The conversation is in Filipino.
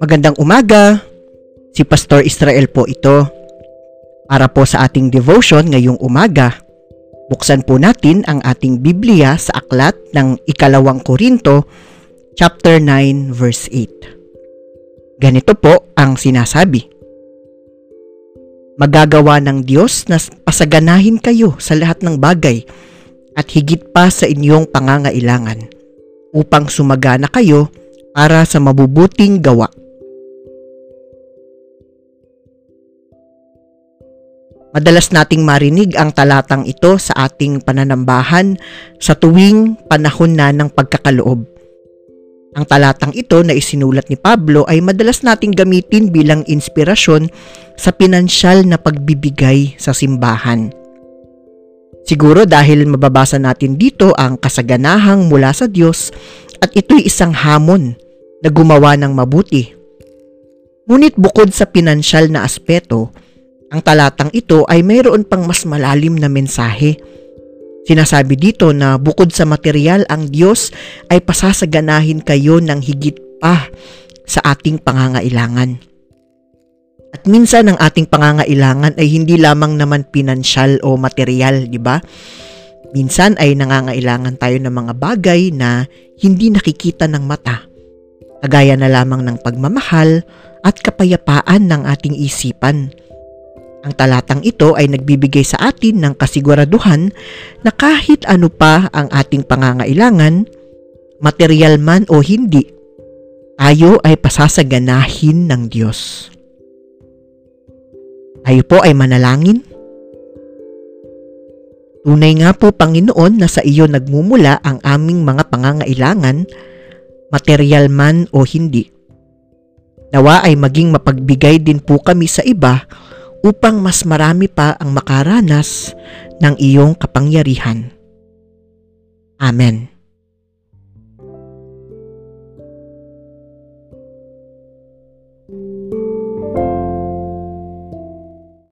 Magandang umaga. Si Pastor Israel po ito. Para po sa ating devotion ngayong umaga, buksan po natin ang ating Biblia sa aklat ng ikalawang Korinto, chapter 9, verse 8. Ganito po ang sinasabi. Magagawa ng Diyos na pasaganahin kayo sa lahat ng bagay at higit pa sa inyong pangangailangan upang sumagana kayo para sa mabubuting gawa. Madalas nating marinig ang talatang ito sa ating pananambahan sa tuwing panahon na ng pagkakaloob. Ang talatang ito na isinulat ni Pablo ay madalas nating gamitin bilang inspirasyon sa pinansyal na pagbibigay sa simbahan. Siguro dahil mababasa natin dito ang kasaganahang mula sa Diyos at ito'y isang hamon na gumawa ng mabuti. Ngunit bukod sa pinansyal na aspeto, ang talatang ito ay mayroon pang mas malalim na mensahe. Sinasabi dito na bukod sa material ang Diyos ay pasasaganahin kayo ng higit pa sa ating pangangailangan. At minsan ang ating pangangailangan ay hindi lamang naman pinansyal o material, di ba? Minsan ay nangangailangan tayo ng mga bagay na hindi nakikita ng mata. Kagaya na lamang ng pagmamahal at kapayapaan ng ating isipan ang talatang ito ay nagbibigay sa atin ng kasiguraduhan na kahit ano pa ang ating pangangailangan, material man o hindi, tayo ay pasasaganahin ng Diyos. Tayo po ay manalangin. Tunay nga po Panginoon na sa iyo nagmumula ang aming mga pangangailangan, material man o hindi. Nawa ay maging mapagbigay din po kami sa iba upang mas marami pa ang makaranas ng iyong kapangyarihan. Amen.